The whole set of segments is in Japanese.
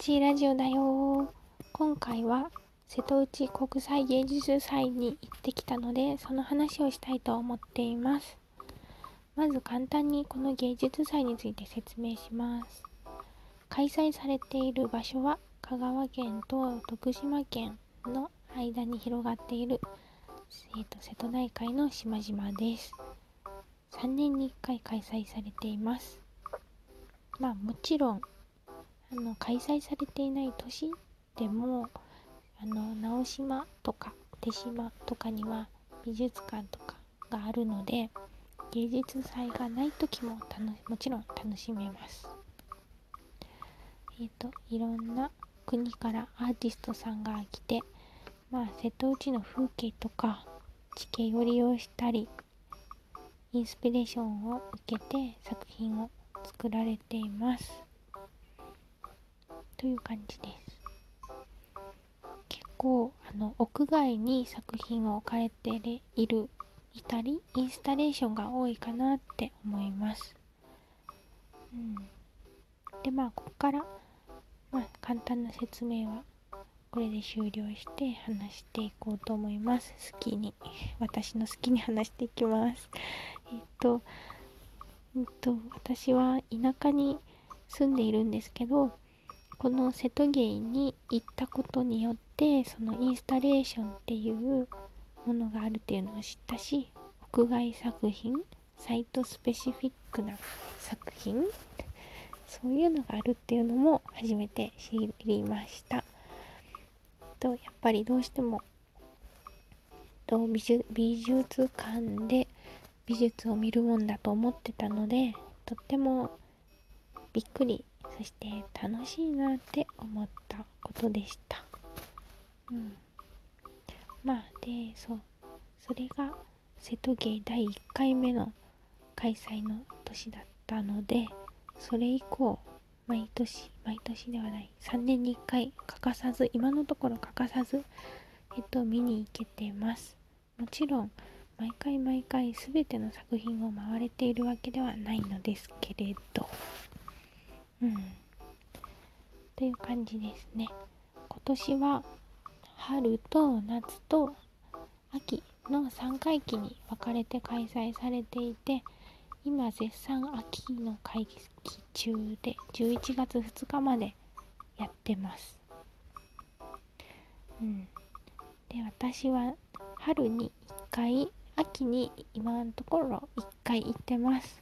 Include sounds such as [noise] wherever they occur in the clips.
ちラジオだよ。今回は瀬戸内国際芸術祭に行ってきたのでその話をしたいと思っています。まず簡単にこの芸術祭について説明します。開催されている場所は香川県と徳島県の間に広がっている、えーと、瀬戸内海の島々です。3年に1回開催されています。まあもちろんあの開催されていない年でもあの直島とか手島とかには美術館とかがあるので芸術祭がない時も楽もちろん楽しめます。えっ、ー、といろんな国からアーティストさんが来てまあ瀬戸内の風景とか地形を利用したりインスピレーションを受けて作品を作られています。という感じです。結構あの屋外に作品を置かれているいたりインスタレーションが多いかなって思います。うん、でまあここから、まあ、簡単な説明はこれで終了して話していこうと思います。好きに私の好きに話していきます。えっと、えっと、私は田舎に住んでいるんですけどこの瀬戸芸に行ったことによってそのインスタレーションっていうものがあるっていうのを知ったし屋外作品サイトスペシフィックな作品そういうのがあるっていうのも初めて知りました。とやっぱりどうしてもと美術美術館で美術を見るもんだと思ってたのでとってもびっくりそして楽しいなって思ったことでした。うん。まあで、そう。それが瀬戸芸第1回目の開催の年だったので、それ以降、毎年、毎年ではない、3年に1回欠かさず、今のところ欠かさず、えっと、見に行けてます。もちろん、毎回毎回全ての作品を回れているわけではないのですけれど、うん。という感じですね。今年は春と夏と秋の3回期に分かれて開催されていて、今絶賛秋の会期中で11月2日までやってます。うん。で、私は春に1回、秋に今のところ1回行ってます。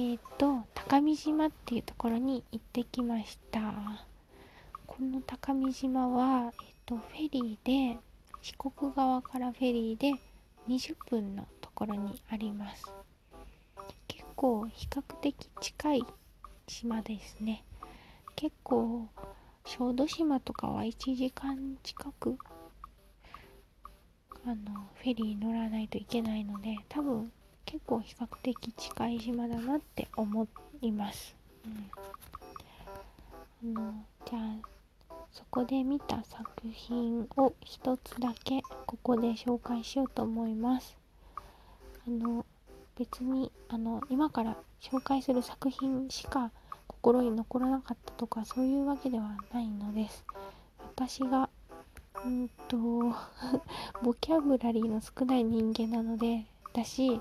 えっ、と高見島っていうところに行ってきました。この高見島は、えっ、とフェリーで四国側からフェリーで20分のところにあります。結構比較的近い島ですね。結構小豆島とかは1時間近くあのフェリー乗らないといけないので多分結構比較的近い島だなって思います。うん、あのじゃあそこで見た作品を一つだけここで紹介しようと思います。あの別にあの今から紹介する作品しか心に残らなかったとかそういうわけではないのです。私がうんと [laughs] ボキャブラリーの少ない人間なのでだし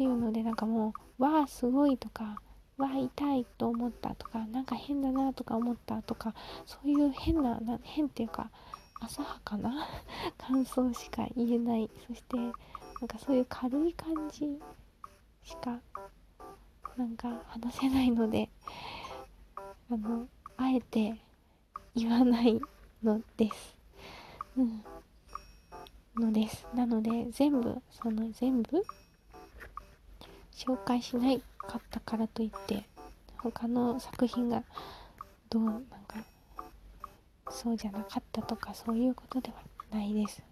っていうのでなんかもうわあすごいとかわあ痛いと思ったとかなんか変だなとか思ったとかそういう変なな変っていうか浅はかな [laughs] 感想しか言えない。そしてなんかそういう軽い感じしかなんか話せないのであのあえて言わないのです。うん。のです。なので全部その全部紹介しないかったからといって他の作品がどうなんかそうじゃなかったとかそういうことではないです。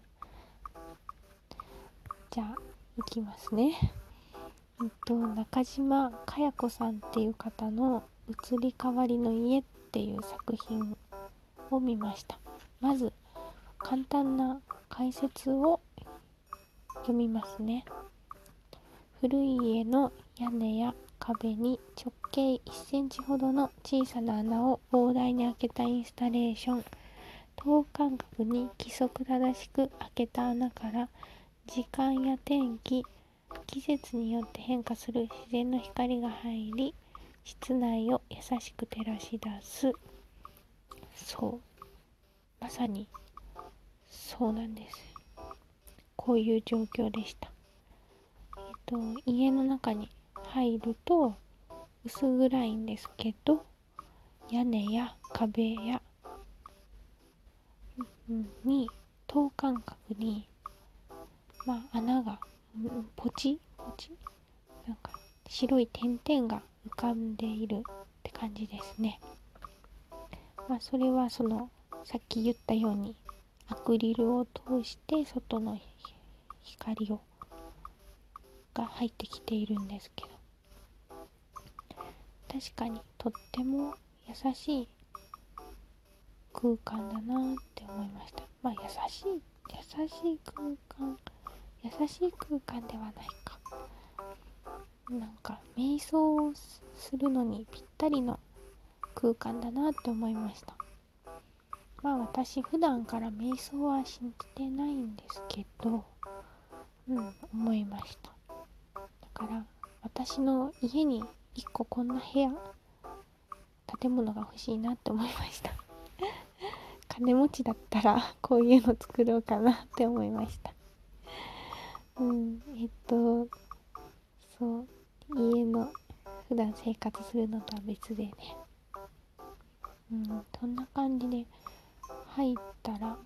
じゃあいきますね。えっと中島かや子さんっていう方の「移り変わりの家」っていう作品を見ました。まず簡単な解説を読みますね。古い家の屋根や壁に直径1センチほどの小さな穴を膨大に開けたインスタレーション。等間隔に規則正しく開けた穴から時間や天気季節によって変化する自然の光が入り室内を優しく照らし出す。そう。まさにそうなんです。こういう状況でした。と家の中に入ると薄暗いんですけど屋根や壁や、に等間隔にまあ穴が、ポチポチなんか白い点々が浮かんでいるって感じですね。まあ、それはそのさっき言ったようにアクリルを通して外の光をが入ってきているんですけど。確かにとっても優しい空間だなって思いました。まあ優しい優しい空間優しい空間ではないか。なんか瞑想をするのにぴったりの空間だなって思いました。まあ私普段から瞑想は信じてないんですけど。うん思いました。から私の家に1個こんな部屋建物が欲しいなって思いました。[laughs] 金持ちだったらこういうの作ろうかなって思いました。うんえっとそう家の普段生活するのとは別でね。うんそんな感じで入ったら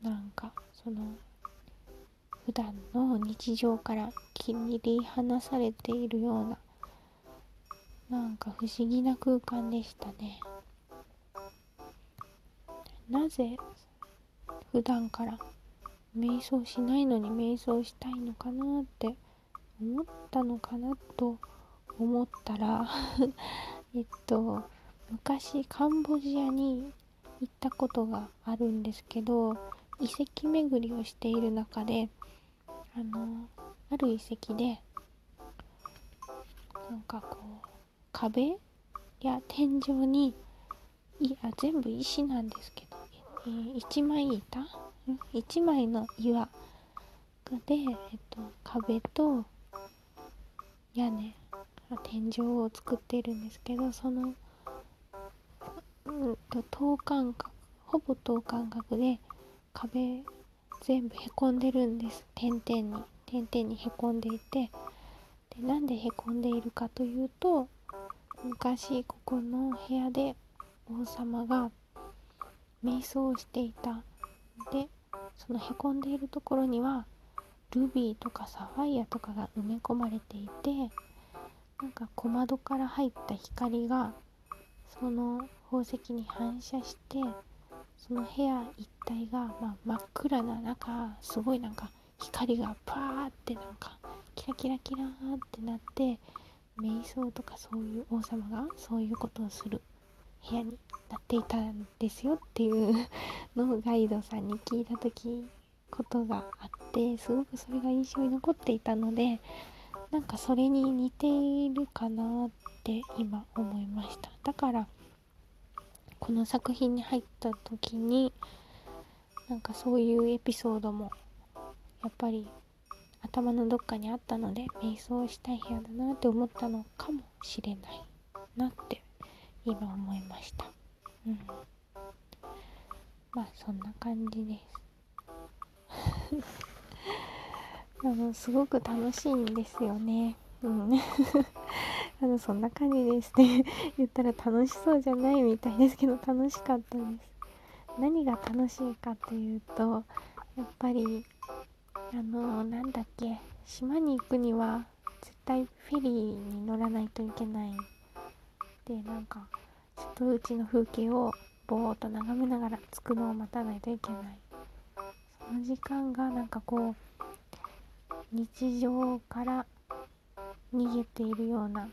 なんかその普段の日常から切り離されているようななんか不思議な空間でしたね。なぜ普段から瞑想しないのに瞑想したいのかなって思ったのかなと思ったら [laughs] えっと昔カンボジアに行ったことがあるんですけど遺跡巡りをしている中であのある遺跡でなんかこう壁や天井にいあ全部石なんですけど、えー、1枚板？1枚の岩で、えっと、壁と屋根天井を作ってるんですけどその、うん、等間隔ほぼ等間隔で壁全部へこんでるんです。点々に。点々にへこんでいて。でなんでへこんでいるかというと昔ここの部屋で王様が瞑想をしていたでそのへこんでいるところにはルビーとかサファイアとかが埋め込まれていてなんか小窓から入った光がその宝石に反射してその部屋一帯が、まあ、真っ暗な中すごいなんか光がパーってなんかキラキラキラーってなって瞑想とかそういう王様がそういうことをする部屋になっていたんですよっていうのをガイドさんに聞いた時ことがあってすごくそれが印象に残っていたのでなんかそれに似ているかなって今思いました。だからこの作品に入った時になんかそういうエピソードもやっぱり頭のどっかにあったので瞑想したい部屋だなって思ったのかもしれないなって今思いました。うん。まあそんな感じです。[laughs] あのすごく楽しいんですよね。うん。あのそんな感じですね。[laughs] 言ったら楽しそうじゃないみたいですけど楽しかったです。何が楽しいかというとやっぱりあのなんだっけ島に行くには絶対フェリーに乗らないといけない。でなんか瀬戸内の風景をぼーっと眺めながら着くのを待たないといけない。その時間がなんかこう日常から逃げているような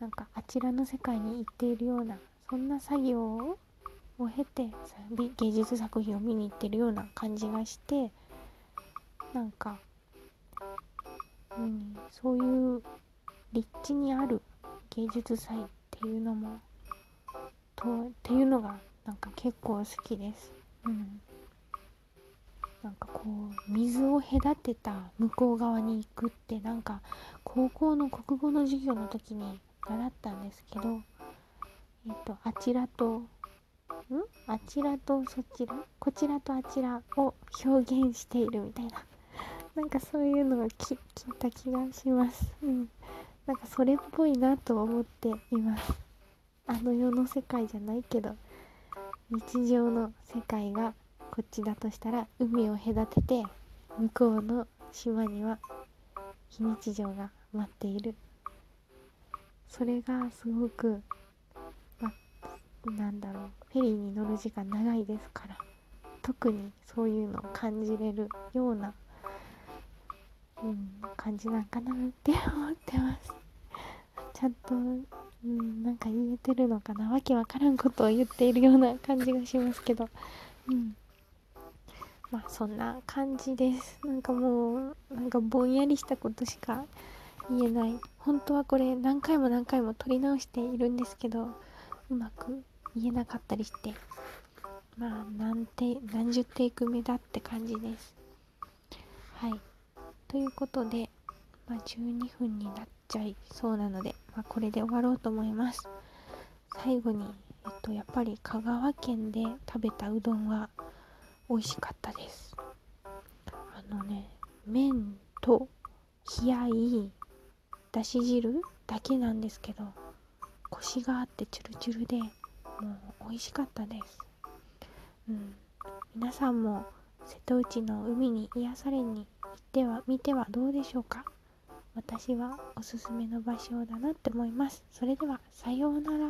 なんかあちらの世界に行っているようなそんな作業を経て芸術作品を見に行ってるような感じがしてなんか、うん、そういう立地にある芸術祭っていうのもとっていうのがなんか結構好きです。うんなんかこう水を隔てた向こう側に行くってなんか高校の国語の授業の時に習ったんですけどえっ、とあちらとん？あちらとそちら？こちらとあちらを表現しているみたいな [laughs] なんかそういうのを聞いた気がします。うん。なんかそれっぽいなと思っています。あの世の世界じゃないけど日常の世界がこっちだとしたら海を隔てて向こうの島には非日常が待っているそれがすごく、ま、なんだろうフェリーに乗る時間長いですから特にそういうのを感じれるような、うん、感じなんかなって思ってます。[laughs] ちゃんと、うん、なんか言えてるのかなわけわからんことを言っているような感じがしますけどうん。まあそんな感じです。なんかもうなんかぼんやりしたことしか言えない。本当はこれ何回も何回も撮り直しているんですけどうまく言えなかったりしてまあ何テ何十テイク目だって感じです。はい。ということで、まあ、12分になっちゃいそうなので、まあ、これで終わろうと思います。最後にえっとやっぱり香川県で食べたうどんは美味しかったです。あのね麺と冷やいだし汁だけなんですけどコシがあってチュルチュルでもう美味しかったです。うん。皆さんも瀬戸内の海に癒されに行っては見てはどうでしょうか？私はおすすめの場所だなって思います。それではさようなら。